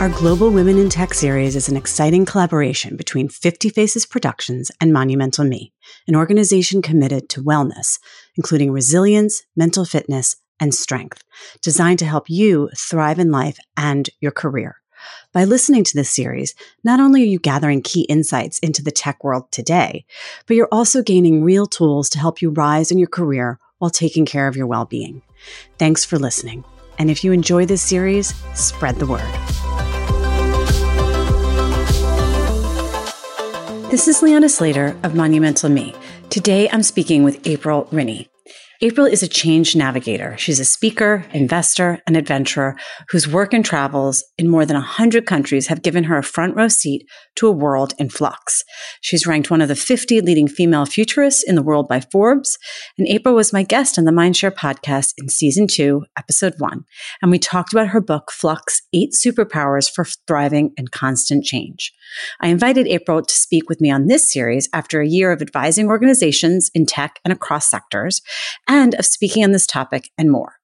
Our Global Women in Tech series is an exciting collaboration between 50 Faces Productions and Monumental Me, an organization committed to wellness, including resilience, mental fitness, and strength, designed to help you thrive in life and your career. By listening to this series, not only are you gathering key insights into the tech world today, but you're also gaining real tools to help you rise in your career while taking care of your well being. Thanks for listening. And if you enjoy this series, spread the word. This is Leanna Slater of Monumental Me. Today I'm speaking with April Rinne. April is a change navigator. She's a speaker, investor, and adventurer whose work and travels in more than 100 countries have given her a front row seat to a world in flux. She's ranked one of the 50 leading female futurists in the world by Forbes. And April was my guest on the Mindshare podcast in season two, episode one. And we talked about her book, Flux Eight Superpowers for Thriving in Constant Change. I invited April to speak with me on this series after a year of advising organizations in tech and across sectors and of speaking on this topic and more.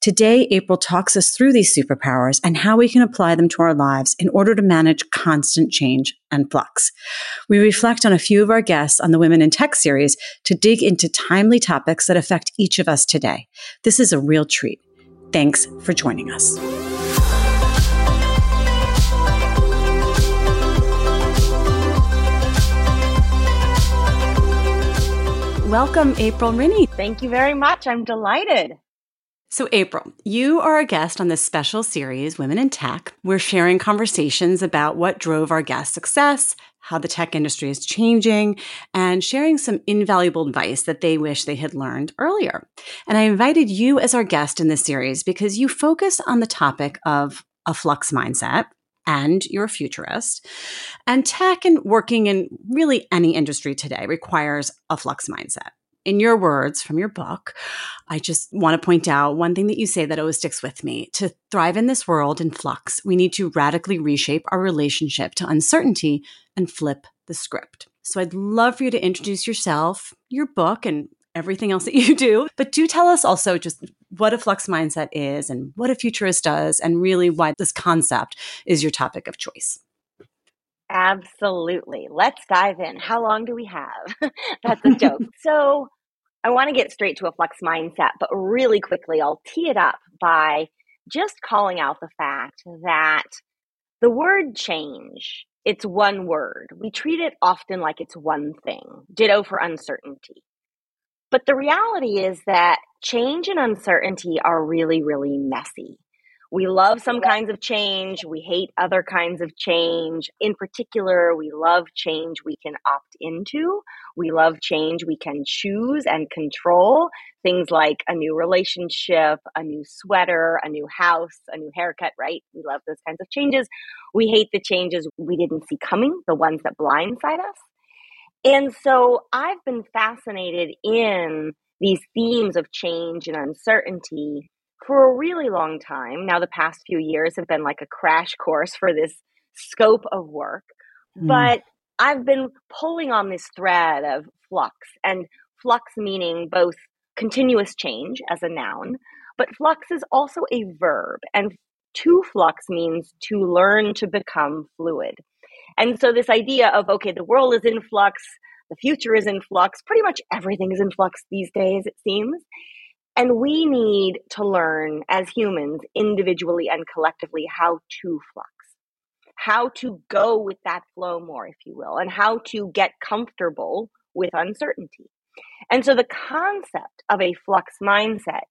Today, April talks us through these superpowers and how we can apply them to our lives in order to manage constant change and flux. We reflect on a few of our guests on the Women in Tech series to dig into timely topics that affect each of us today. This is a real treat. Thanks for joining us. Welcome, April Rinne. Thank you very much. I'm delighted. So, April, you are a guest on this special series, Women in Tech. We're sharing conversations about what drove our guest success, how the tech industry is changing, and sharing some invaluable advice that they wish they had learned earlier. And I invited you as our guest in this series because you focus on the topic of a flux mindset, and you're a futurist. And tech and working in really any industry today requires a flux mindset. In your words from your book, I just want to point out one thing that you say that always sticks with me. To thrive in this world in flux, we need to radically reshape our relationship to uncertainty and flip the script. So I'd love for you to introduce yourself, your book, and everything else that you do. But do tell us also just what a flux mindset is and what a futurist does, and really why this concept is your topic of choice. Absolutely. Let's dive in. How long do we have? That's a joke. so, I want to get straight to a flux mindset, but really quickly, I'll tee it up by just calling out the fact that the word change, it's one word. We treat it often like it's one thing. Ditto for uncertainty. But the reality is that change and uncertainty are really, really messy. We love some kinds of change. We hate other kinds of change. In particular, we love change we can opt into. We love change we can choose and control. Things like a new relationship, a new sweater, a new house, a new haircut, right? We love those kinds of changes. We hate the changes we didn't see coming, the ones that blindside us. And so I've been fascinated in these themes of change and uncertainty for a really long time. Now, the past few years have been like a crash course for this scope of work. Mm. But I've been pulling on this thread of flux, and flux meaning both continuous change as a noun, but flux is also a verb. And to flux means to learn to become fluid. And so, this idea of, okay, the world is in flux, the future is in flux, pretty much everything is in flux these days, it seems. And we need to learn as humans, individually and collectively, how to flux, how to go with that flow more, if you will, and how to get comfortable with uncertainty. And so, the concept of a flux mindset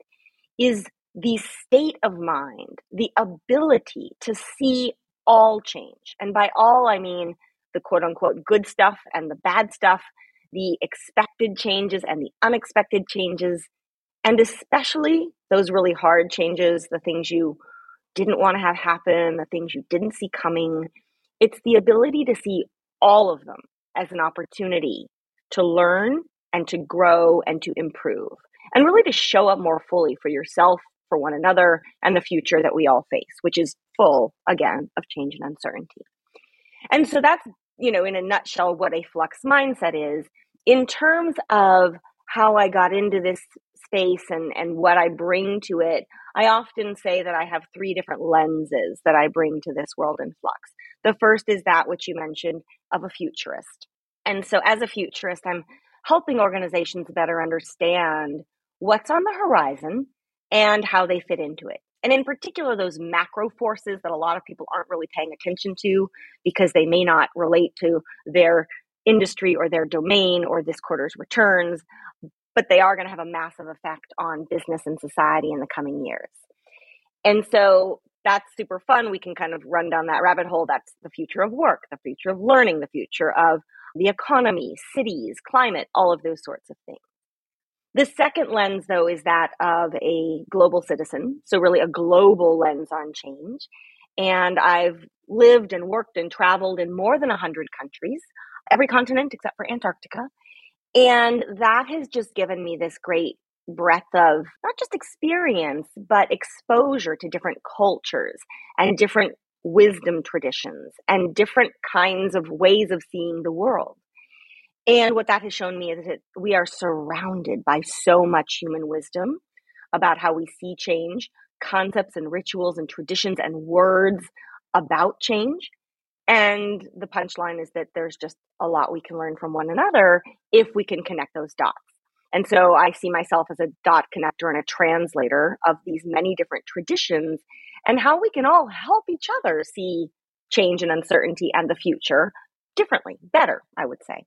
is the state of mind, the ability to see all change. And by all, I mean the quote unquote good stuff and the bad stuff, the expected changes and the unexpected changes, and especially those really hard changes, the things you didn't want to have happen, the things you didn't see coming. It's the ability to see all of them as an opportunity to learn and to grow and to improve, and really to show up more fully for yourself for one another and the future that we all face, which is full, again, of change and uncertainty. And so that's, you know, in a nutshell, what a flux mindset is. In terms of how I got into this space and, and what I bring to it, I often say that I have three different lenses that I bring to this world in flux. The first is that which you mentioned of a futurist. And so, as a futurist, I'm helping organizations better understand what's on the horizon and how they fit into it. And in particular, those macro forces that a lot of people aren't really paying attention to because they may not relate to their industry or their domain or this quarter's returns, but they are going to have a massive effect on business and society in the coming years. And so that's super fun. We can kind of run down that rabbit hole. That's the future of work, the future of learning, the future of the economy, cities, climate, all of those sorts of things. The second lens, though, is that of a global citizen. So, really, a global lens on change. And I've lived and worked and traveled in more than 100 countries, every continent except for Antarctica. And that has just given me this great breadth of not just experience, but exposure to different cultures and different wisdom traditions and different kinds of ways of seeing the world. And what that has shown me is that we are surrounded by so much human wisdom about how we see change, concepts and rituals and traditions and words about change. And the punchline is that there's just a lot we can learn from one another if we can connect those dots. And so I see myself as a dot connector and a translator of these many different traditions and how we can all help each other see change and uncertainty and the future differently, better, I would say.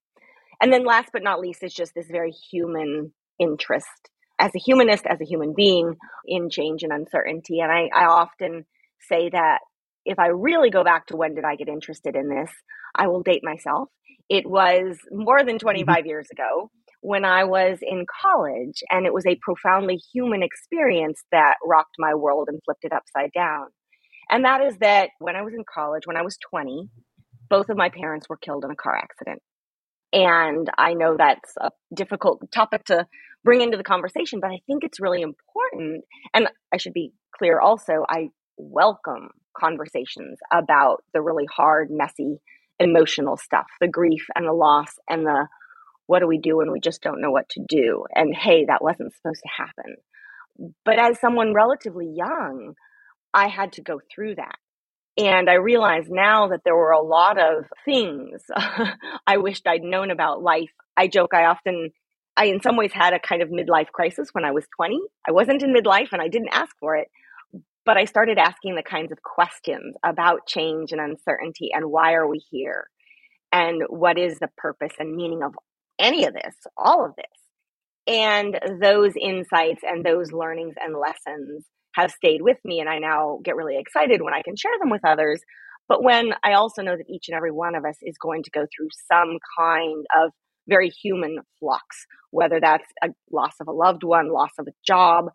And then last but not least is just this very human interest as a humanist, as a human being in change and uncertainty. And I, I often say that if I really go back to when did I get interested in this, I will date myself. It was more than mm-hmm. 25 years ago when I was in college, and it was a profoundly human experience that rocked my world and flipped it upside down. And that is that when I was in college, when I was 20, both of my parents were killed in a car accident. And I know that's a difficult topic to bring into the conversation, but I think it's really important. And I should be clear also, I welcome conversations about the really hard, messy, emotional stuff, the grief and the loss and the what do we do when we just don't know what to do? And hey, that wasn't supposed to happen. But as someone relatively young, I had to go through that. And I realize now that there were a lot of things I wished I'd known about life. I joke, I often, I in some ways had a kind of midlife crisis when I was 20. I wasn't in midlife and I didn't ask for it, but I started asking the kinds of questions about change and uncertainty and why are we here? And what is the purpose and meaning of any of this, all of this. And those insights and those learnings and lessons have stayed with me. And I now get really excited when I can share them with others. But when I also know that each and every one of us is going to go through some kind of very human flux, whether that's a loss of a loved one, loss of a job,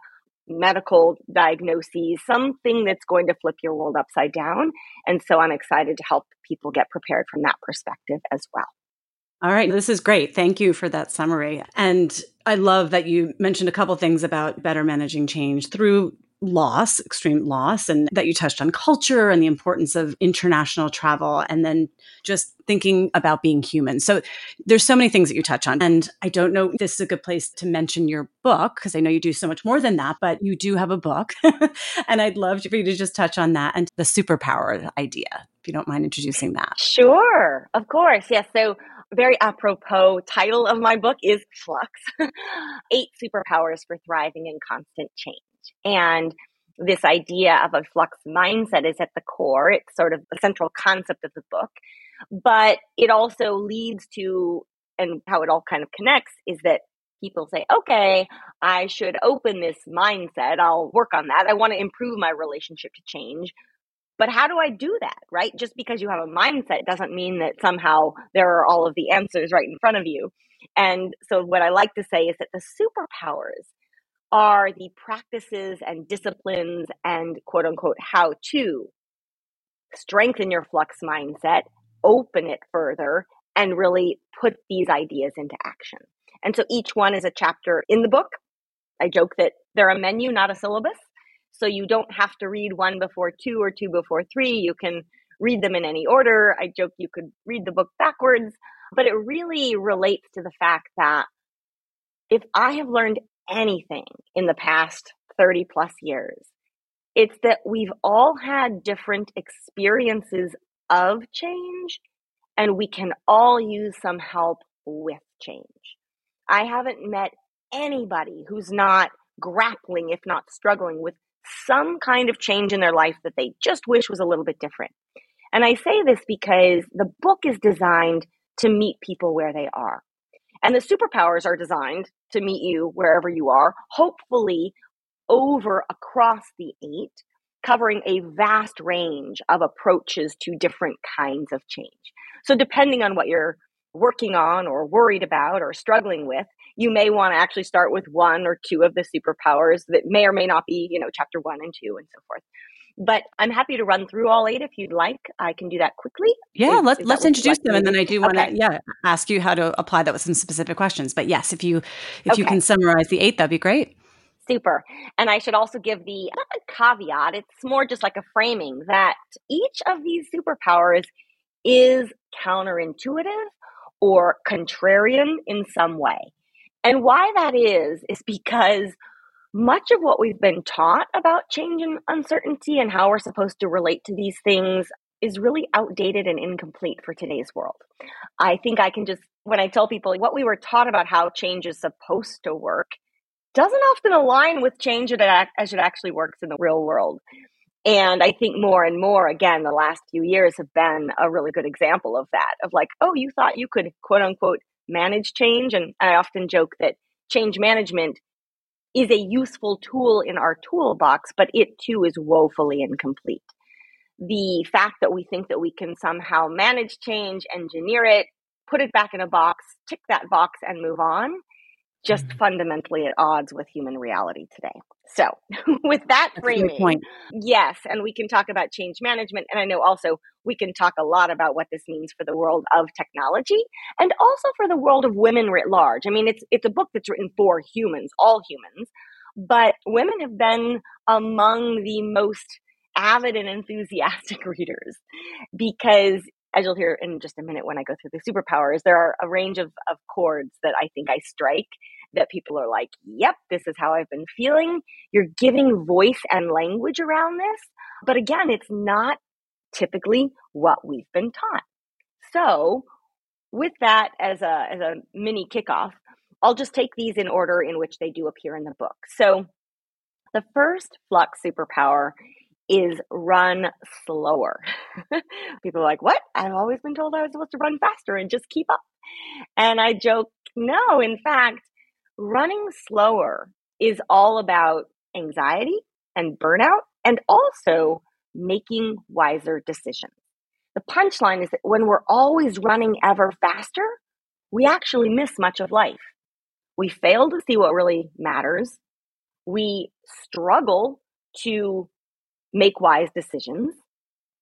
medical diagnoses, something that's going to flip your world upside down. And so I'm excited to help people get prepared from that perspective as well. All right, this is great. Thank you for that summary. And I love that you mentioned a couple things about better managing change through loss, extreme loss, and that you touched on culture and the importance of international travel, and then just thinking about being human. So there's so many things that you touch on. And I don't know this is a good place to mention your book, because I know you do so much more than that, but you do have a book. and I'd love for you to just touch on that and the superpower idea, if you don't mind introducing that. Sure, of course. Yes. So very apropos title of my book is Flux Eight Superpowers for Thriving in Constant Change. And this idea of a flux mindset is at the core. It's sort of the central concept of the book. But it also leads to, and how it all kind of connects is that people say, okay, I should open this mindset. I'll work on that. I want to improve my relationship to change. But how do I do that, right? Just because you have a mindset doesn't mean that somehow there are all of the answers right in front of you. And so, what I like to say is that the superpowers are the practices and disciplines and quote unquote how to strengthen your flux mindset, open it further, and really put these ideas into action. And so, each one is a chapter in the book. I joke that they're a menu, not a syllabus. So you don't have to read one before two or two before three. You can read them in any order. I joke you could read the book backwards, but it really relates to the fact that if I have learned anything in the past 30 plus years, it's that we've all had different experiences of change and we can all use some help with change. I haven't met anybody who's not grappling, if not struggling, with some kind of change in their life that they just wish was a little bit different. And I say this because the book is designed to meet people where they are. And the superpowers are designed to meet you wherever you are, hopefully over across the eight, covering a vast range of approaches to different kinds of change. So, depending on what you're working on or worried about or struggling with, you may want to actually start with one or two of the superpowers that may or may not be, you know, chapter one and two and so forth. But I'm happy to run through all eight if you'd like. I can do that quickly. Yeah, is, let's is let's introduce them, and then I do want okay. to yeah ask you how to apply that with some specific questions. But yes, if you if okay. you can summarize the eight, that'd be great. Super. And I should also give the caveat. It's more just like a framing that each of these superpowers is counterintuitive or contrarian in some way. And why that is, is because much of what we've been taught about change and uncertainty and how we're supposed to relate to these things is really outdated and incomplete for today's world. I think I can just, when I tell people what we were taught about how change is supposed to work, doesn't often align with change as it actually works in the real world. And I think more and more, again, the last few years have been a really good example of that of like, oh, you thought you could quote unquote manage change. And I often joke that change management is a useful tool in our toolbox, but it too is woefully incomplete. The fact that we think that we can somehow manage change, engineer it, put it back in a box, tick that box, and move on just mm-hmm. fundamentally at odds with human reality today. So, with that That's framing, yes, and we can talk about change management. And I know also we can talk a lot about what this means for the world of technology and also for the world of women writ large. I mean, it's it's a book that's written for humans, all humans, but women have been among the most avid and enthusiastic readers because as you'll hear in just a minute when I go through the superpowers, there are a range of, of chords that I think I strike that people are like, yep, this is how I've been feeling. You're giving voice and language around this. But again, it's not typically what we've been taught. So, with that as a, as a mini kickoff, I'll just take these in order in which they do appear in the book. So, the first flux superpower is run slower. People are like, What? I've always been told I was supposed to run faster and just keep up. And I joke, No, in fact, running slower is all about anxiety and burnout and also making wiser decisions. The punchline is that when we're always running ever faster, we actually miss much of life. We fail to see what really matters. We struggle to make wise decisions.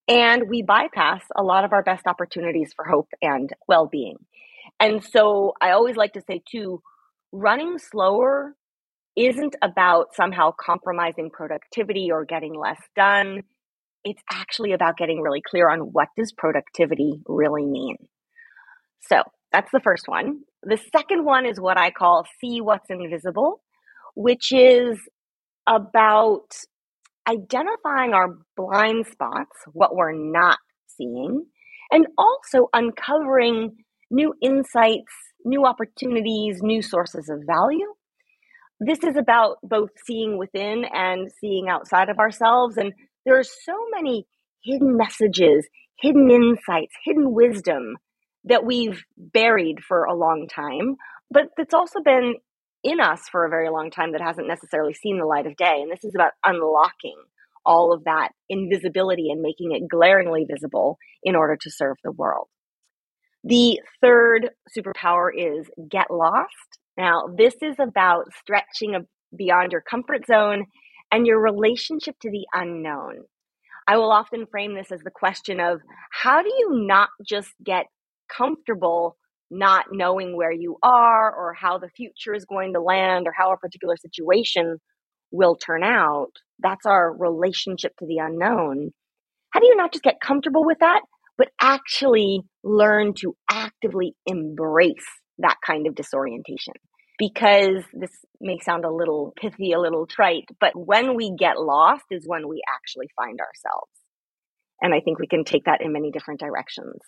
And we bypass a lot of our best opportunities for hope and well being. And so I always like to say, too, running slower isn't about somehow compromising productivity or getting less done. It's actually about getting really clear on what does productivity really mean. So that's the first one. The second one is what I call see what's invisible, which is about identifying our blind spots, what we're not seeing, and also uncovering new insights new opportunities, new sources of value. This is about both seeing within and seeing outside of ourselves. And there are so many hidden messages, hidden insights, hidden wisdom that we've buried for a long time, but that's also been in us for a very long time that hasn't necessarily seen the light of day. And this is about unlocking all of that invisibility and making it glaringly visible in order to serve the world. The third superpower is get lost. Now, this is about stretching beyond your comfort zone and your relationship to the unknown. I will often frame this as the question of how do you not just get comfortable not knowing where you are or how the future is going to land or how a particular situation will turn out? That's our relationship to the unknown. How do you not just get comfortable with that, but actually learn to actively embrace that kind of disorientation. because this may sound a little pithy, a little trite, but when we get lost is when we actually find ourselves. And I think we can take that in many different directions.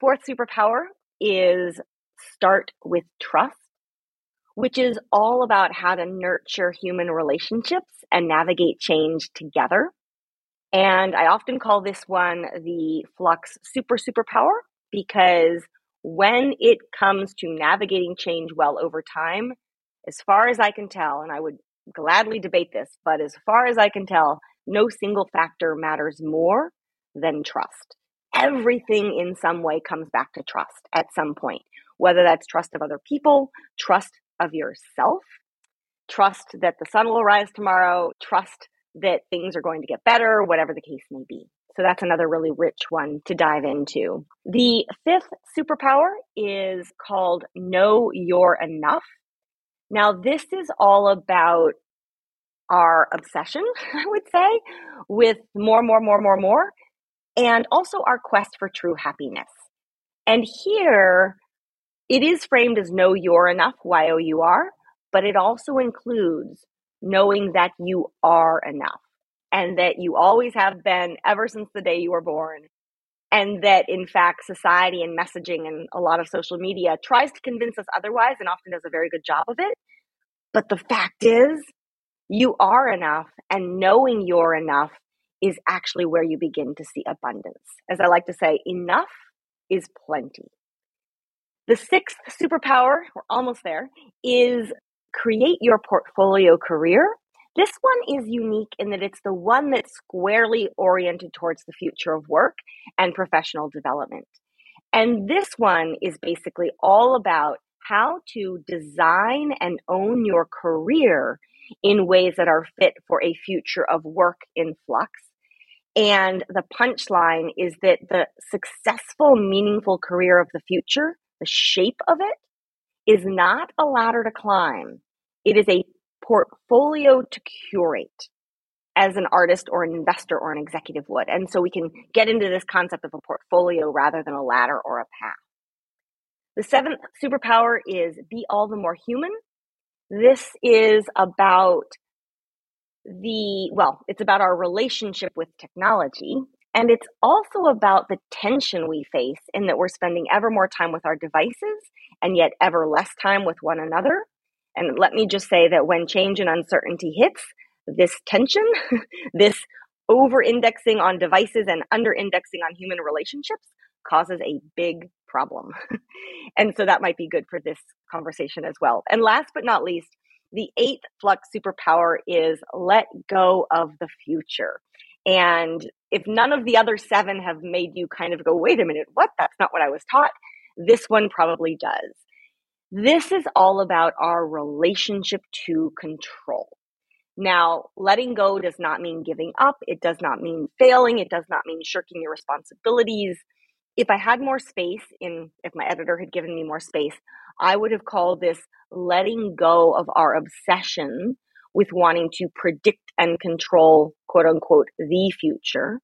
Fourth superpower is start with trust, which is all about how to nurture human relationships and navigate change together. And I often call this one the flux super superpower because when it comes to navigating change well over time, as far as I can tell, and I would gladly debate this, but as far as I can tell, no single factor matters more than trust. Everything in some way comes back to trust at some point, whether that's trust of other people, trust of yourself, trust that the sun will rise tomorrow, trust that things are going to get better, whatever the case may be. So that's another really rich one to dive into. The fifth superpower is called Know Your Enough. Now, this is all about our obsession, I would say, with more, more, more, more, more, and also our quest for true happiness. And here, it is framed as know you're enough, Y O U R, but it also includes knowing that you are enough and that you always have been ever since the day you were born. And that in fact, society and messaging and a lot of social media tries to convince us otherwise and often does a very good job of it. But the fact is, you are enough, and knowing you're enough is actually where you begin to see abundance. As I like to say, enough is plenty. The sixth superpower, we're almost there, is create your portfolio career. This one is unique in that it's the one that's squarely oriented towards the future of work and professional development. And this one is basically all about how to design and own your career in ways that are fit for a future of work in flux and the punchline is that the successful, meaningful career of the future, the shape of it, is not a ladder to climb. It is a portfolio to curate as an artist or an investor or an executive would. And so we can get into this concept of a portfolio rather than a ladder or a path. The seventh superpower is be all the more human. This is about the, well, it's about our relationship with technology. And it's also about the tension we face in that we're spending ever more time with our devices and yet ever less time with one another. And let me just say that when change and uncertainty hits, this tension, this over indexing on devices and under indexing on human relationships causes a big problem. and so that might be good for this conversation as well. And last but not least, the eighth flux superpower is let go of the future. And if none of the other seven have made you kind of go, wait a minute, what? That's not what I was taught. This one probably does. This is all about our relationship to control. Now, letting go does not mean giving up. It does not mean failing. It does not mean shirking your responsibilities. If I had more space in, if my editor had given me more space, I would have called this letting go of our obsession with wanting to predict and control, quote unquote, the future,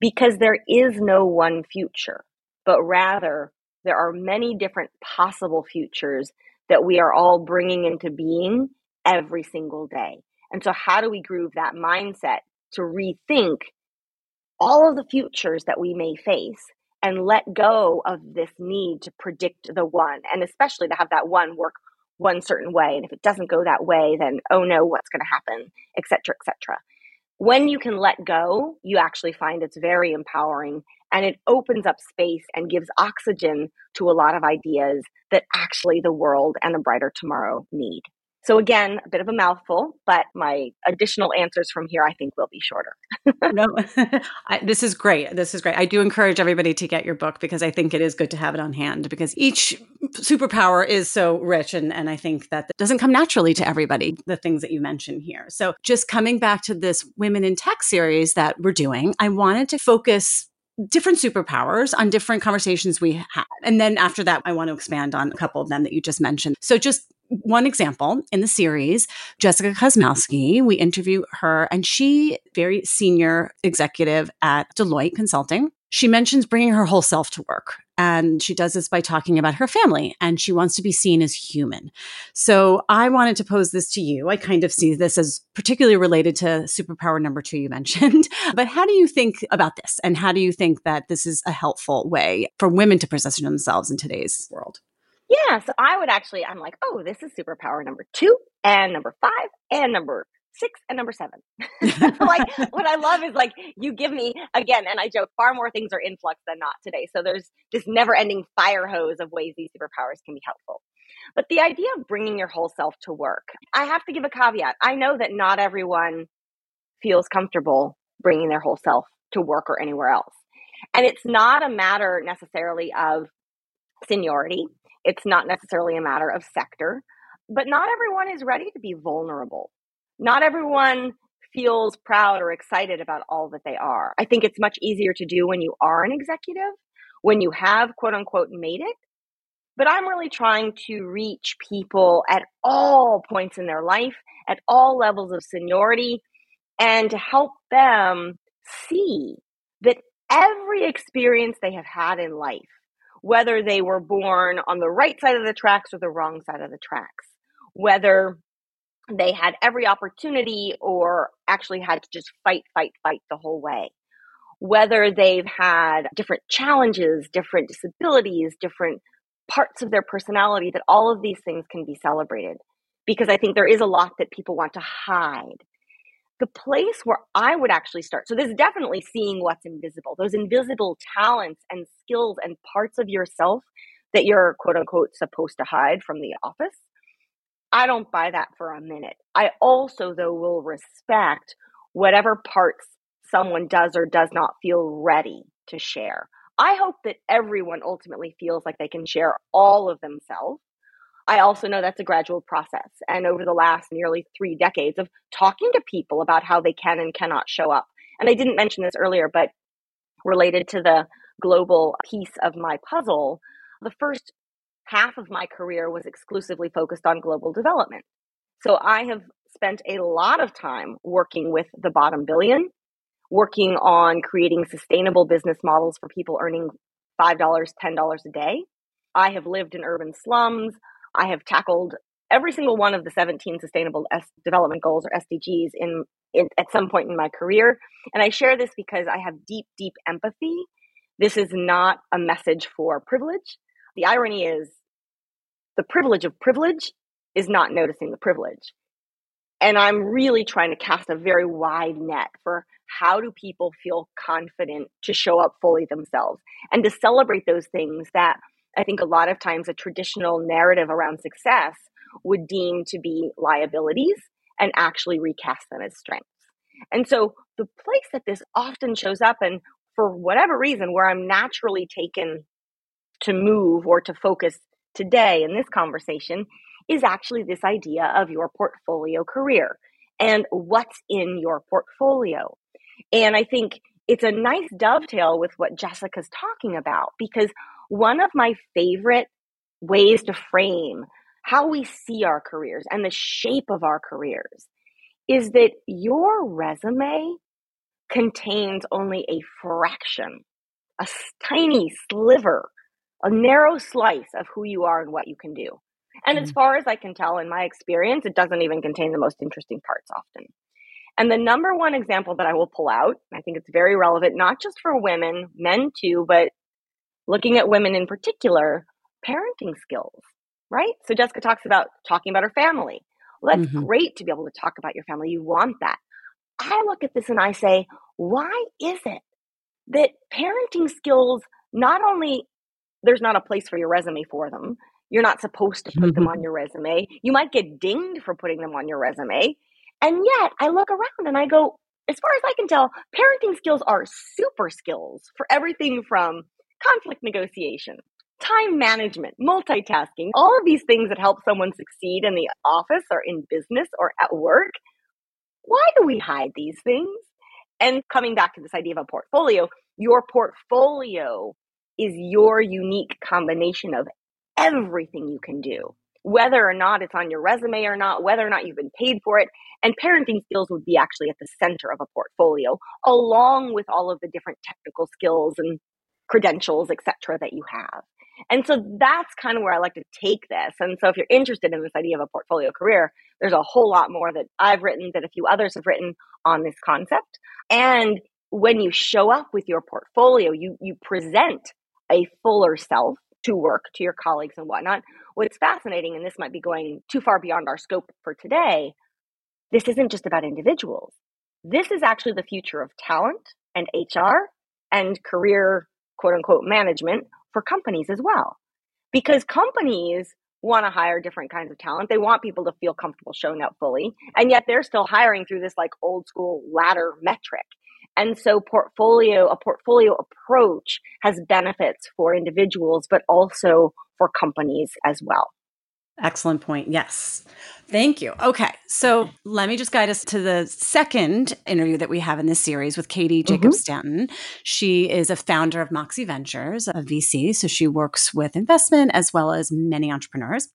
because there is no one future, but rather there are many different possible futures that we are all bringing into being every single day. And so, how do we groove that mindset to rethink all of the futures that we may face and let go of this need to predict the one, and especially to have that one work one certain way. And if it doesn't go that way, then oh no, what's going to happen, etc., etc. When you can let go, you actually find it's very empowering and it opens up space and gives oxygen to a lot of ideas that actually the world and a brighter tomorrow need. So again, a bit of a mouthful, but my additional answers from here I think will be shorter. no, I, this is great. This is great. I do encourage everybody to get your book because I think it is good to have it on hand because each superpower is so rich and and I think that doesn't come naturally to everybody the things that you mentioned here. So just coming back to this women in tech series that we're doing, I wanted to focus different superpowers on different conversations we had. And then after that, I want to expand on a couple of them that you just mentioned. So just one example in the series, Jessica Kosmowski, we interview her and she very senior executive at Deloitte Consulting. She mentions bringing her whole self to work And she does this by talking about her family and she wants to be seen as human. So I wanted to pose this to you. I kind of see this as particularly related to superpower number two you mentioned. but how do you think about this? And how do you think that this is a helpful way for women to position themselves in today's world? Yeah, so I would actually, I'm like, oh, this is superpower number two and number five and number six and number seven. like what I love is like you give me again, and I joke, far more things are in flux than not today. So there's this never ending fire hose of ways these superpowers can be helpful. But the idea of bringing your whole self to work, I have to give a caveat. I know that not everyone feels comfortable bringing their whole self to work or anywhere else. And it's not a matter necessarily of seniority. It's not necessarily a matter of sector, but not everyone is ready to be vulnerable. Not everyone feels proud or excited about all that they are. I think it's much easier to do when you are an executive, when you have quote unquote made it. But I'm really trying to reach people at all points in their life, at all levels of seniority, and to help them see that every experience they have had in life whether they were born on the right side of the tracks or the wrong side of the tracks, whether they had every opportunity or actually had to just fight, fight, fight the whole way. Whether they've had different challenges, different disabilities, different parts of their personality, that all of these things can be celebrated. Because I think there is a lot that people want to hide the place where I would actually start. So, this is definitely seeing what's invisible, those invisible talents and skills and parts of yourself that you're quote unquote supposed to hide from the office. I don't buy that for a minute. I also, though, will respect whatever parts someone does or does not feel ready to share. I hope that everyone ultimately feels like they can share all of themselves I also know that's a gradual process. And over the last nearly three decades of talking to people about how they can and cannot show up. And I didn't mention this earlier, but related to the global piece of my puzzle, the first half of my career was exclusively focused on global development. So I have spent a lot of time working with the bottom billion, working on creating sustainable business models for people earning $5, $10 a day. I have lived in urban slums. I have tackled every single one of the 17 sustainable S- development goals or SDGs in, in at some point in my career. And I share this because I have deep, deep empathy. This is not a message for privilege. The irony is the privilege of privilege is not noticing the privilege. And I'm really trying to cast a very wide net for how do people feel confident to show up fully themselves and to celebrate those things that I think a lot of times a traditional narrative around success would deem to be liabilities and actually recast them as strengths. And so the place that this often shows up, and for whatever reason, where I'm naturally taken to move or to focus today in this conversation, is actually this idea of your portfolio career and what's in your portfolio. And I think it's a nice dovetail with what Jessica's talking about because one of my favorite ways to frame how we see our careers and the shape of our careers is that your resume contains only a fraction, a tiny sliver, a narrow slice of who you are and what you can do. And mm. as far as I can tell in my experience, it doesn't even contain the most interesting parts often. And the number one example that I will pull out, I think it's very relevant, not just for women, men too, but looking at women in particular, parenting skills, right? So Jessica talks about talking about her family. Well, that's mm-hmm. great to be able to talk about your family. You want that. I look at this and I say, why is it that parenting skills not only there's not a place for your resume for them, you're not supposed to put them on your resume. You might get dinged for putting them on your resume. And yet I look around and I go, as far as I can tell, parenting skills are super skills for everything from conflict negotiation, time management, multitasking, all of these things that help someone succeed in the office or in business or at work. Why do we hide these things? And coming back to this idea of a portfolio, your portfolio is your unique combination of everything you can do, whether or not it's on your resume or not, whether or not you've been paid for it. And parenting skills would be actually at the center of a portfolio, along with all of the different technical skills and credentials, etc., that you have. And so that's kind of where I like to take this. And so if you're interested in this idea of a portfolio career, there's a whole lot more that I've written, that a few others have written on this concept. And when you show up with your portfolio, you you present a fuller self to work to your colleagues and whatnot. What's fascinating, and this might be going too far beyond our scope for today, this isn't just about individuals. This is actually the future of talent and HR and career quote unquote management for companies as well. Because companies want to hire different kinds of talent. They want people to feel comfortable showing up fully. And yet they're still hiring through this like old school ladder metric. And so portfolio, a portfolio approach has benefits for individuals, but also for companies as well. Excellent point. Yes. Thank you. Okay. So let me just guide us to the second interview that we have in this series with Katie mm-hmm. Stanton. She is a founder of Moxxie Ventures, a VC. So she works with investment as well as many entrepreneurs.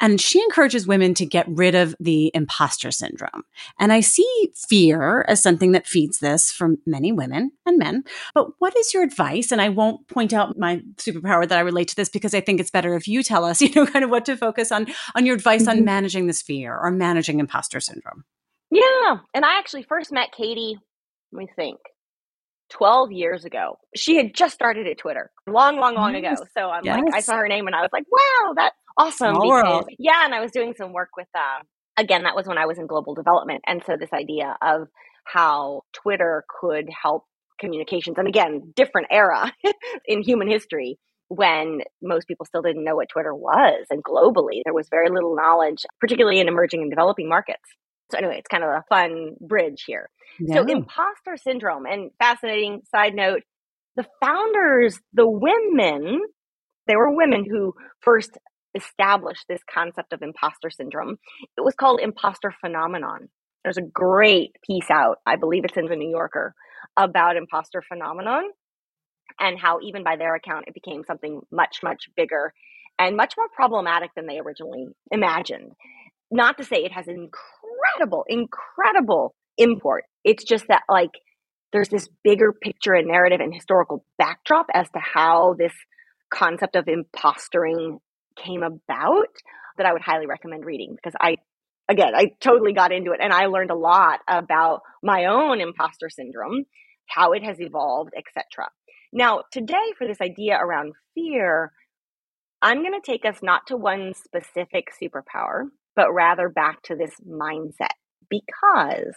And she encourages women to get rid of the imposter syndrome. And I see fear as something that feeds this for many women and men. But what is your advice? And I won't point out my superpower that I relate to this because I think it's better if you tell us, you know, kind of what to focus on, on your advice mm-hmm. on managing this fear or managing imposter syndrome. Yeah. And I actually first met Katie, let me think, 12 years ago. She had just started at Twitter long, long, long ago. So I'm yes. like, I saw her name and I was like, wow, that awesome. Because, yeah. And I was doing some work with, uh, again, that was when I was in global development. And so this idea of how Twitter could help communications. And again, different era in human history when most people still didn't know what Twitter was. And globally, there was very little knowledge, particularly in emerging and developing markets. So, anyway, it's kind of a fun bridge here. Yeah. So, imposter syndrome, and fascinating side note the founders, the women, they were women who first established this concept of imposter syndrome. It was called imposter phenomenon. There's a great piece out, I believe it's in the New Yorker, about imposter phenomenon and how even by their account it became something much much bigger and much more problematic than they originally imagined. Not to say it has incredible incredible import. It's just that like there's this bigger picture and narrative and historical backdrop as to how this concept of impostering came about that I would highly recommend reading because I again I totally got into it and I learned a lot about my own imposter syndrome, how it has evolved, etc. Now, today for this idea around fear, I'm going to take us not to one specific superpower, but rather back to this mindset because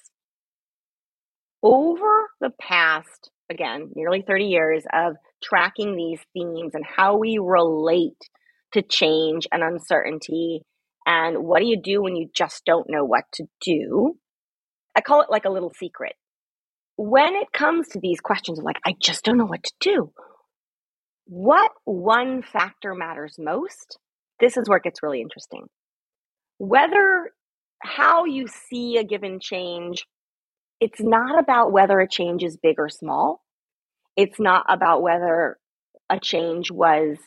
over the past again, nearly 30 years of tracking these themes and how we relate to change and uncertainty and what do you do when you just don't know what to do? I call it like a little secret. When it comes to these questions of like i just don't know what to do what one factor matters most? This is where it gets really interesting. Whether how you see a given change it's not about whether a change is big or small. It's not about whether a change was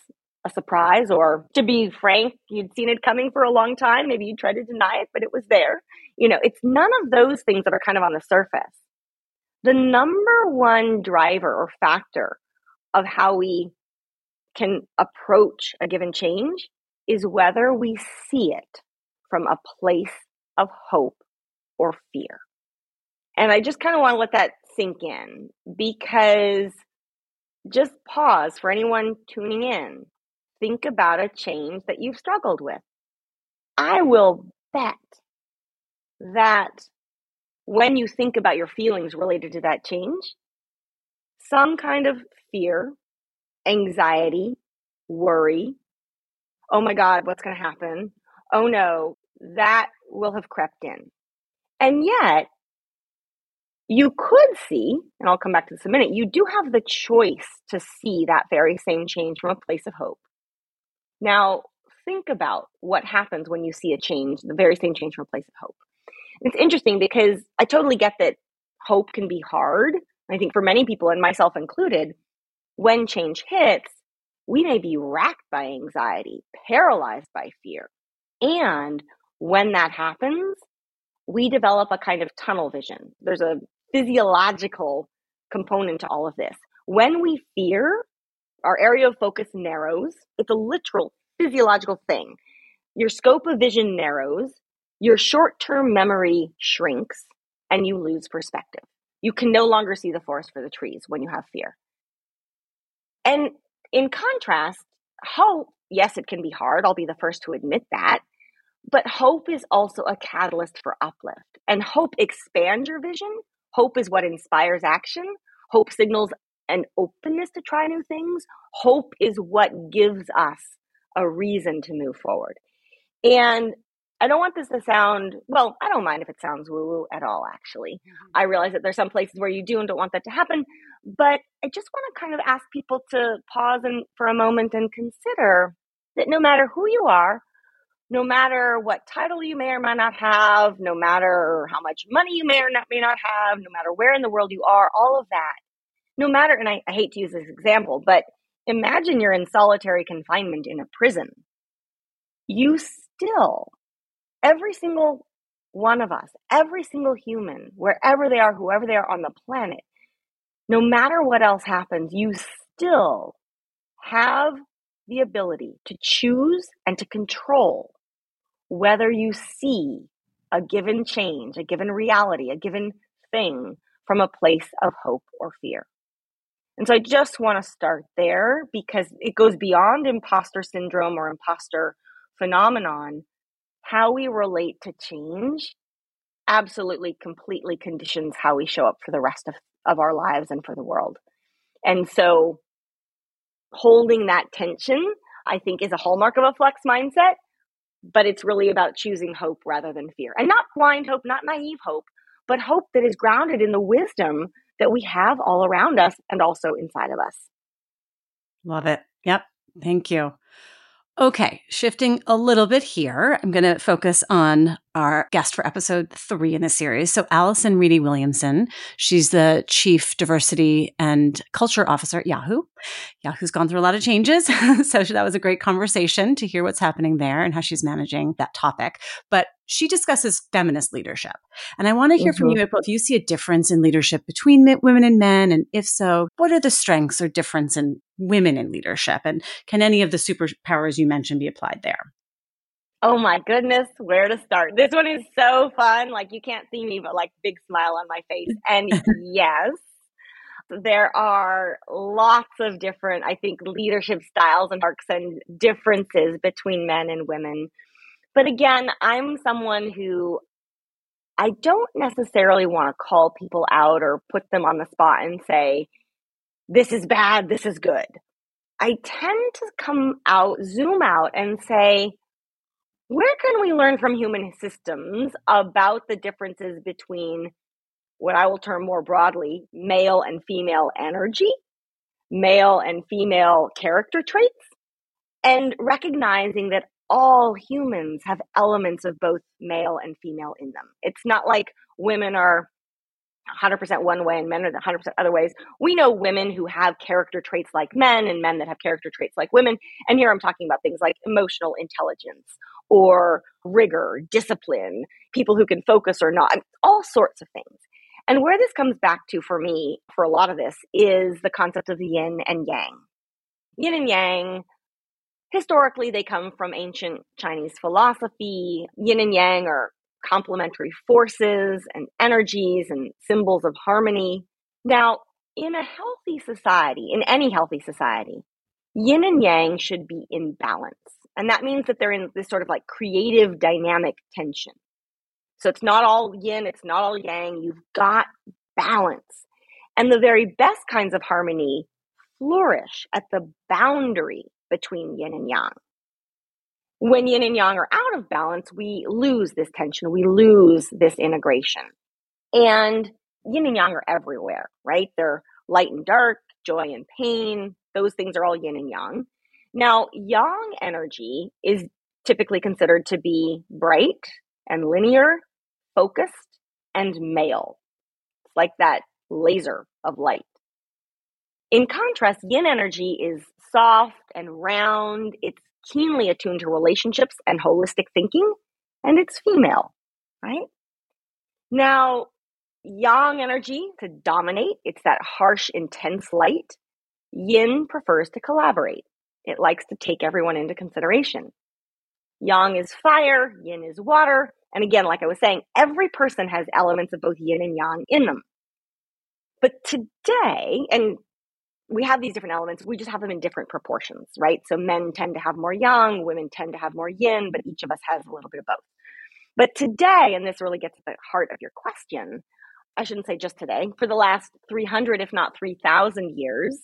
a surprise or to be frank you'd seen it coming for a long time. Maybe you tried to deny it but it was there. You know it's none of those things that are kind of on the surface. The number one driver or factor of how we can approach a given change is whether we see it from a place of hope or fear. And i just kind of want to let that sink in because just pause for anyone tuning in think about a change that you've struggled with. I will bet that when you think about your feelings related to that change, some kind of fear, anxiety, worry, oh my God, what's going to happen? Oh no, that will have crept in. And yet, you could see, and I'll come back to this in a minute, you do have the choice to see that very same change from a place of hope. Now, think about what happens when you see a change, the very same change from a place of hope. It's interesting because I totally get that hope can be hard. I think for many people, and myself included, when change hits, we may be racked by anxiety, paralyzed by fear. And when that happens, we develop a kind of tunnel vision. There's a physiological component to all of this. When we fear, our area of focus narrows. It's a literal physiological thing. Your scope of vision narrows, your short term memory shrinks, and you lose perspective. You can no longer see the forest for the trees when you have fear. And in contrast, hope, yes, it can be hard. I'll be the first to admit that. But hope is also a catalyst for uplift. And hope expands your vision. Hope is what inspires action. Hope signals an openness to try new things. Hope is what gives us a reason to move forward. And I don't want this to sound, well, I don't mind if it sounds woo woo at all, actually. Mm-hmm. I realize that there's some places where you do and don't want that to happen. But I just want to kind of ask people to pause and for a moment and consider that no matter who you are, no matter what title you may or may not have, no matter how much money you may or not, may not have, no matter where in the world you are, all of that, no matter, and I, I hate to use this example, but imagine you're in solitary confinement in a prison. You still, every single one of us, every single human, wherever they are, whoever they are on the planet, no matter what else happens, you still have the ability to choose and to control whether you see a given change, a given reality, a given thing from a place of hope or fear. And so I just want to start there because it goes beyond imposter syndrome or imposter phenomenon. How we relate to change absolutely completely conditions how we show up for the rest of, of our lives and for the world. And so holding that tension, I think, is a hallmark of a flux mindset, but it's really about choosing hope rather than fear. And not blind hope, not naive hope, but hope that is grounded in the wisdom that we have all around us and also inside of us. Love it. Yep. Thank you. Okay, shifting a little bit here, I'm going to focus on our guest for episode three in the series. So, Allison Reedy Williamson, she's the chief diversity and culture officer at Yahoo. Yahoo's gone through a lot of changes. so, that was a great conversation to hear what's happening there and how she's managing that topic. But she discusses feminist leadership. And I want to hear mm-hmm. from you, if you see a difference in leadership between women and men. And if so, what are the strengths or difference in women in leadership? And can any of the superpowers you mentioned be applied there? Oh my goodness, where to start? This one is so fun. Like you can't see me, but like big smile on my face. And yes, there are lots of different, I think, leadership styles and arcs and differences between men and women. But again, I'm someone who I don't necessarily want to call people out or put them on the spot and say, this is bad, this is good. I tend to come out, zoom out, and say, where can we learn from human systems about the differences between what I will term more broadly male and female energy, male and female character traits, and recognizing that all humans have elements of both male and female in them. It's not like women are 100% one way and men are 100% other ways. We know women who have character traits like men and men that have character traits like women. And here I'm talking about things like emotional intelligence or rigor, discipline, people who can focus or not, all sorts of things. And where this comes back to for me, for a lot of this, is the concept of yin and yang. Yin and yang, historically, they come from ancient Chinese philosophy. Yin and yang are complementary forces and energies and symbols of harmony. Now, in a healthy society, in any healthy society, yin and yang should be in balance. And that means that they're in this sort of like creative dynamic tension. So it's not all yin, it's not all yang. You've got balance. And the very best kinds of harmony flourish at the boundary between yin and yang. When yin and yang are out of balance, we lose this tension, we lose this integration. And yin and yang are everywhere, right? They're light and dark, joy and pain. Those things are all yin and yang. Now, yang energy is typically considered to be bright and linear, focused, and male. It's like that laser of light. In contrast, yin energy is soft and round. It's keenly attuned to relationships and holistic thinking, and it's female, right? Now, yang energy to dominate, it's that harsh, intense light. yin prefers to collaborate. It likes to take everyone into consideration. Yang is fire, yin is water. And again, like I was saying, every person has elements of both yin and yang in them. But today, and we have these different elements, we just have them in different proportions, right? So men tend to have more yang, women tend to have more yin, but each of us has a little bit of both. But today, and this really gets to the heart of your question, I shouldn't say just today, for the last 300, if not 3,000 years,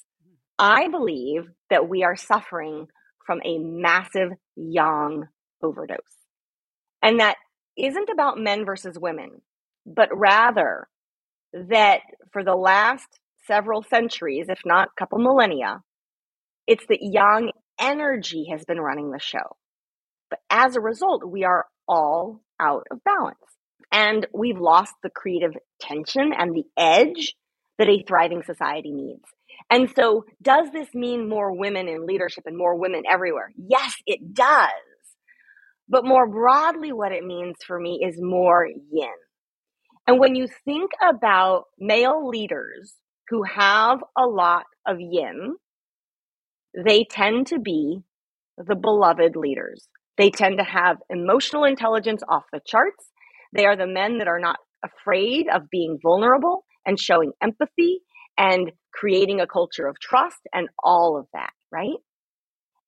I believe that we are suffering from a massive yang overdose. And that isn't about men versus women, but rather that for the last several centuries, if not a couple millennia, it's that yang energy has been running the show. But as a result, we are all out of balance. And we've lost the creative tension and the edge that a thriving society needs. And so, does this mean more women in leadership and more women everywhere? Yes, it does. But more broadly, what it means for me is more yin. And when you think about male leaders who have a lot of yin, they tend to be the beloved leaders. They tend to have emotional intelligence off the charts. They are the men that are not afraid of being vulnerable and showing empathy and creating a culture of trust and all of that, right?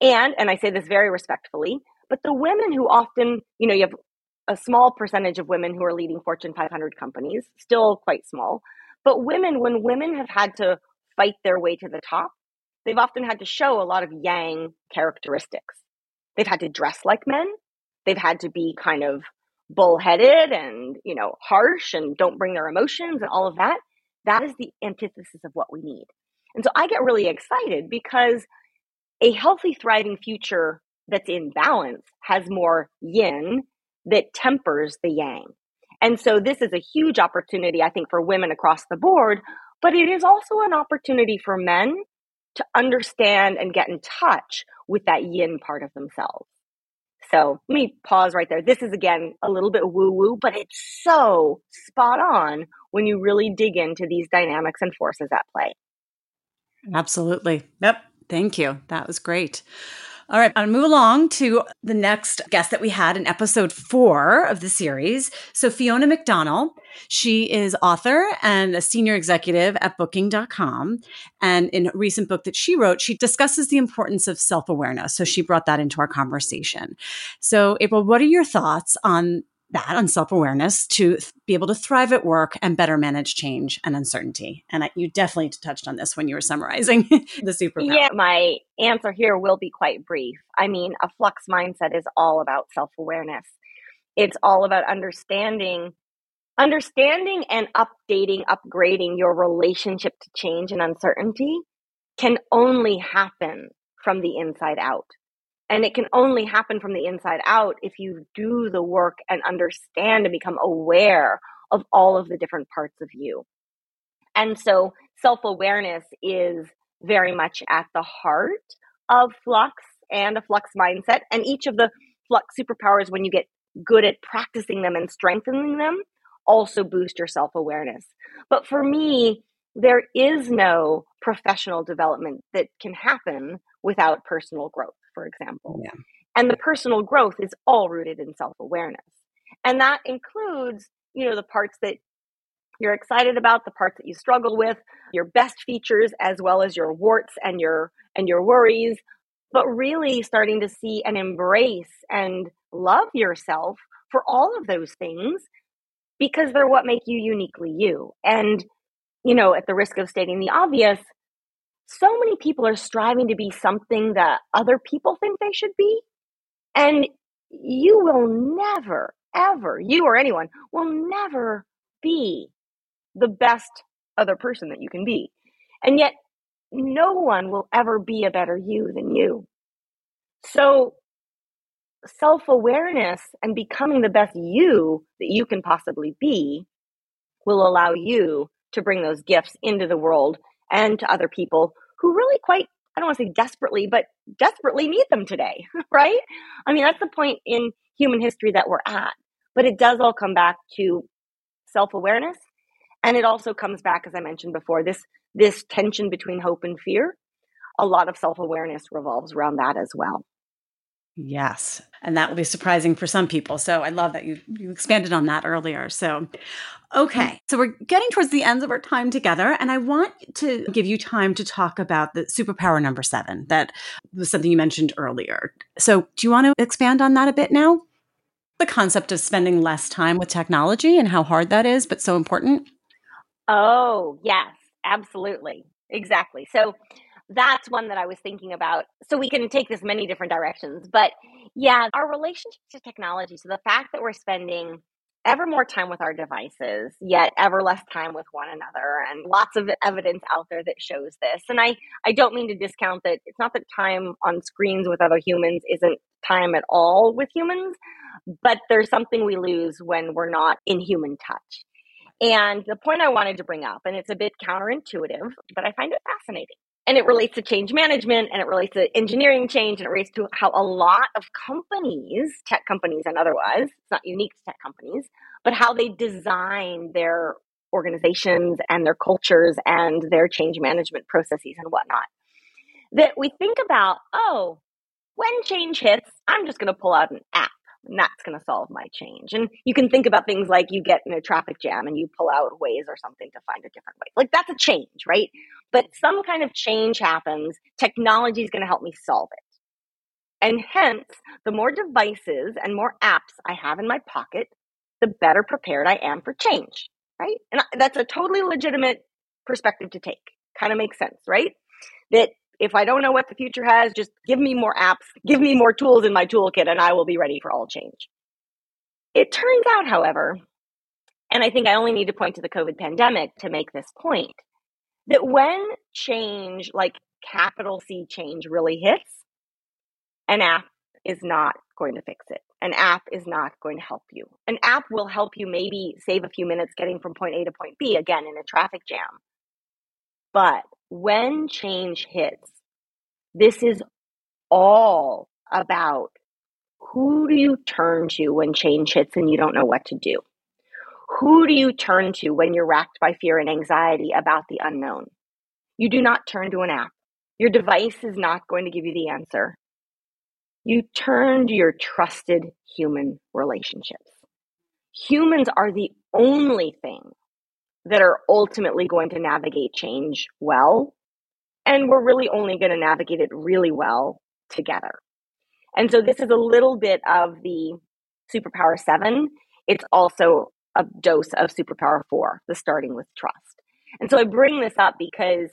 And, and I say this very respectfully, but the women who often, you know, you have a small percentage of women who are leading Fortune 500 companies, still quite small. But women, when women have had to fight their way to the top, they've often had to show a lot of yang characteristics. They've had to dress like men. They've had to be kind of bullheaded and, you know, harsh and don't bring their emotions and all of that. That is the antithesis of what we need. And so I get really excited because a healthy, thriving future that's in balance has more yin that tempers the yang. And so this is a huge opportunity, I think, for women across the board, but it is also an opportunity for men to understand and get in touch with that yin part of themselves. So let me pause right there. This is again a little bit woo woo, but it's so spot on when you really dig into these dynamics and forces at play. Absolutely. Yep. Thank you. That was great. All right, I'll move along to the next guest that we had in episode four of the series. So, Fiona McDonnell, she is author and a senior executive at booking.com. And in a recent book that she wrote, she discusses the importance of self awareness. So, she brought that into our conversation. So, April, what are your thoughts on that on self awareness to th- be able to thrive at work and better manage change and uncertainty. And I, you definitely touched on this when you were summarizing the superpower. Yeah, my answer here will be quite brief. I mean, a flux mindset is all about self awareness. It's all about understanding understanding and updating upgrading your relationship to change and uncertainty can only happen from the inside out and it can only happen from the inside out if you do the work and understand and become aware of all of the different parts of you. And so self awareness is very much at the heart of flux and a flux mindset. And each of the flux superpowers, when you get good at practicing them and strengthening them, also boost your self awareness. But for me, there is no professional development that can happen without personal growth for example. Yeah. And the personal growth is all rooted in self awareness. And that includes, you know, the parts that you're excited about, the parts that you struggle with, your best features as well as your warts and your and your worries, but really starting to see and embrace and love yourself for all of those things because they're what make you uniquely you. And you know, at the risk of stating the obvious, so many people are striving to be something that other people think they should be. And you will never, ever, you or anyone will never be the best other person that you can be. And yet, no one will ever be a better you than you. So, self awareness and becoming the best you that you can possibly be will allow you to bring those gifts into the world and to other people who really quite, I don't want to say desperately, but desperately need them today, right? I mean, that's the point in human history that we're at. But it does all come back to self awareness. And it also comes back, as I mentioned before, this, this tension between hope and fear. a lot of self awareness revolves around that as well. Yes. And that will be surprising for some people. So I love that you, you expanded on that earlier. So, okay. Mm. So we're getting towards the end of our time together. And I want to give you time to talk about the superpower number seven. That was something you mentioned earlier. So do you want to expand on that a bit now? The concept of spending less time with technology and how hard that is, but so important. Oh, yes, absolutely. Exactly. So that's one that I was thinking about. So we can take this many different directions. But yeah, our relationship to technology. So the fact that we're spending ever more time with our devices, yet ever less time with one another, and lots of evidence out there that shows this. And I, I don't mean to discount that it's not that time on screens with other humans isn't time at all with humans, but there's something we lose when we're not in human touch. And the point I wanted to bring up, and it's a bit counterintuitive, but I find it fascinating and it relates to change management and it relates to engineering change and it relates to how a lot of companies tech companies and otherwise it's not unique to tech companies but how they design their organizations and their cultures and their change management processes and whatnot that we think about oh when change hits i'm just going to pull out an app and that's going to solve my change. And you can think about things like you get in a traffic jam and you pull out Waze or something to find a different way. Like that's a change, right? But some kind of change happens. Technology is going to help me solve it. And hence, the more devices and more apps I have in my pocket, the better prepared I am for change, right? And that's a totally legitimate perspective to take. Kind of makes sense, right? That if I don't know what the future has, just give me more apps, give me more tools in my toolkit, and I will be ready for all change. It turns out, however, and I think I only need to point to the COVID pandemic to make this point, that when change, like capital C change, really hits, an app is not going to fix it. An app is not going to help you. An app will help you maybe save a few minutes getting from point A to point B, again, in a traffic jam. But when change hits, this is all about who do you turn to when change hits and you don't know what to do? Who do you turn to when you're racked by fear and anxiety about the unknown? You do not turn to an app. Your device is not going to give you the answer. You turn to your trusted human relationships. Humans are the only thing that are ultimately going to navigate change well and we're really only going to navigate it really well together. And so this is a little bit of the superpower seven. It's also a dose of superpower four, the starting with trust. And so I bring this up because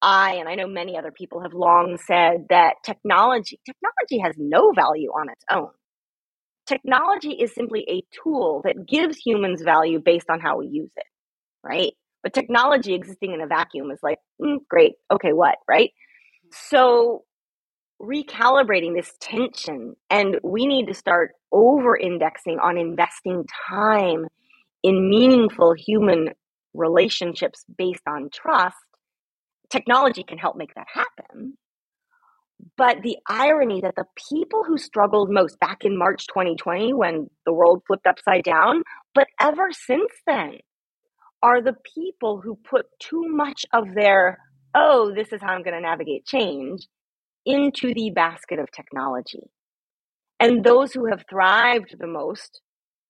I, and I know many other people have long said that technology, technology has no value on its own. Technology is simply a tool that gives humans value based on how we use it, right? But technology existing in a vacuum is like, mm, great, okay, what, right? So recalibrating this tension, and we need to start over indexing on investing time in meaningful human relationships based on trust. Technology can help make that happen. But the irony that the people who struggled most back in March 2020 when the world flipped upside down, but ever since then, are the people who put too much of their, oh, this is how I'm going to navigate change into the basket of technology. And those who have thrived the most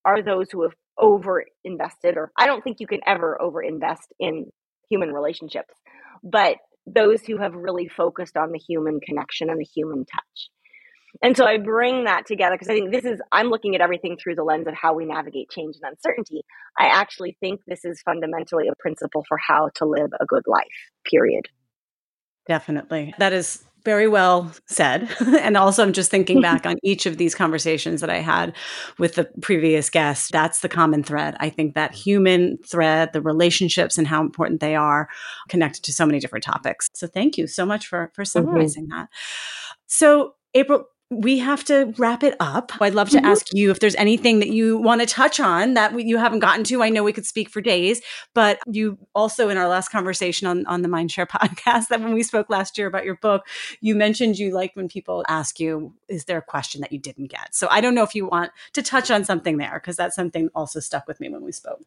are those who have over invested, or I don't think you can ever over invest in human relationships, but those who have really focused on the human connection and the human touch. And so I bring that together because I think this is, I'm looking at everything through the lens of how we navigate change and uncertainty. I actually think this is fundamentally a principle for how to live a good life, period. Definitely. That is very well said. and also, I'm just thinking back on each of these conversations that I had with the previous guests. That's the common thread. I think that human thread, the relationships and how important they are connected to so many different topics. So, thank you so much for, for mm-hmm. summarizing mm-hmm. that. So, April, we have to wrap it up. I'd love to mm-hmm. ask you if there's anything that you want to touch on that we, you haven't gotten to. I know we could speak for days, but you also in our last conversation on, on the Mindshare podcast that when we spoke last year about your book, you mentioned you like when people ask you, is there a question that you didn't get? So I don't know if you want to touch on something there because that's something also stuck with me when we spoke.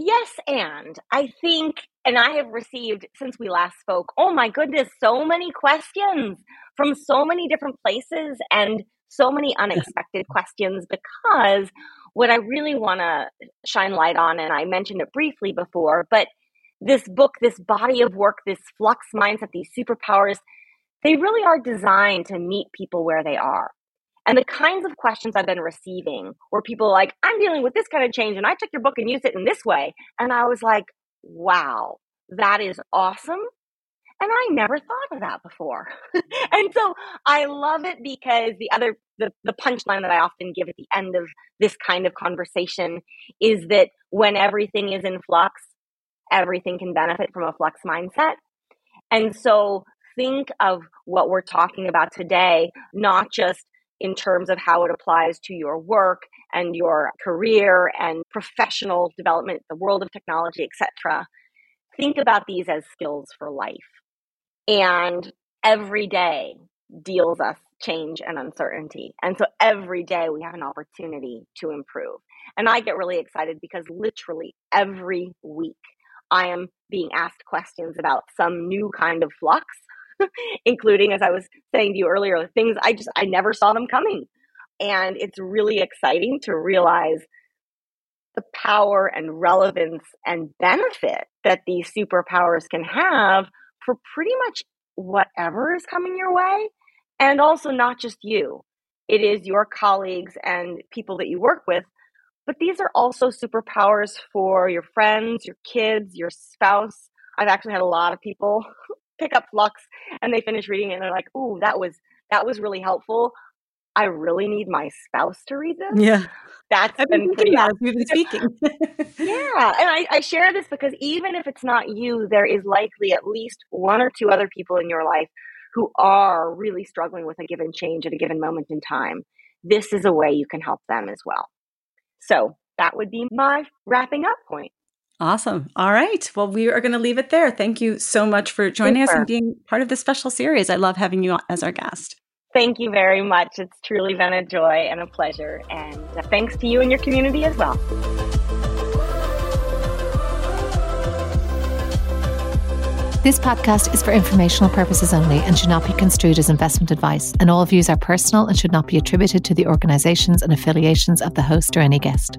Yes, and I think, and I have received since we last spoke, oh my goodness, so many questions from so many different places and so many unexpected questions because what I really want to shine light on, and I mentioned it briefly before, but this book, this body of work, this flux mindset, these superpowers, they really are designed to meet people where they are. And the kinds of questions I've been receiving where people like, I'm dealing with this kind of change and I took your book and used it in this way. And I was like, wow, that is awesome. And I never thought of that before. and so I love it because the other, the, the punchline that I often give at the end of this kind of conversation is that when everything is in flux, everything can benefit from a flux mindset. And so think of what we're talking about today, not just in terms of how it applies to your work and your career and professional development, the world of technology, etc. Think about these as skills for life. And every day deals us change and uncertainty. And so every day we have an opportunity to improve. And I get really excited because literally every week I am being asked questions about some new kind of flux including as I was saying to you earlier, things I just I never saw them coming. And it's really exciting to realize the power and relevance and benefit that these superpowers can have for pretty much whatever is coming your way. And also not just you. It is your colleagues and people that you work with, but these are also superpowers for your friends, your kids, your spouse. I've actually had a lot of people pick up Flux and they finish reading it and they're like, "Ooh, that was that was really helpful. I really need my spouse to read this." Yeah. That's I've been been pretty that as we've been speaking. yeah. And I, I share this because even if it's not you, there is likely at least one or two other people in your life who are really struggling with a given change at a given moment in time. This is a way you can help them as well. So that would be my wrapping up point. Awesome. All right. Well, we are going to leave it there. Thank you so much for joining Super. us and being part of this special series. I love having you as our guest. Thank you very much. It's truly been a joy and a pleasure. And uh, thanks to you and your community as well. This podcast is for informational purposes only and should not be construed as investment advice. And all views are personal and should not be attributed to the organizations and affiliations of the host or any guest.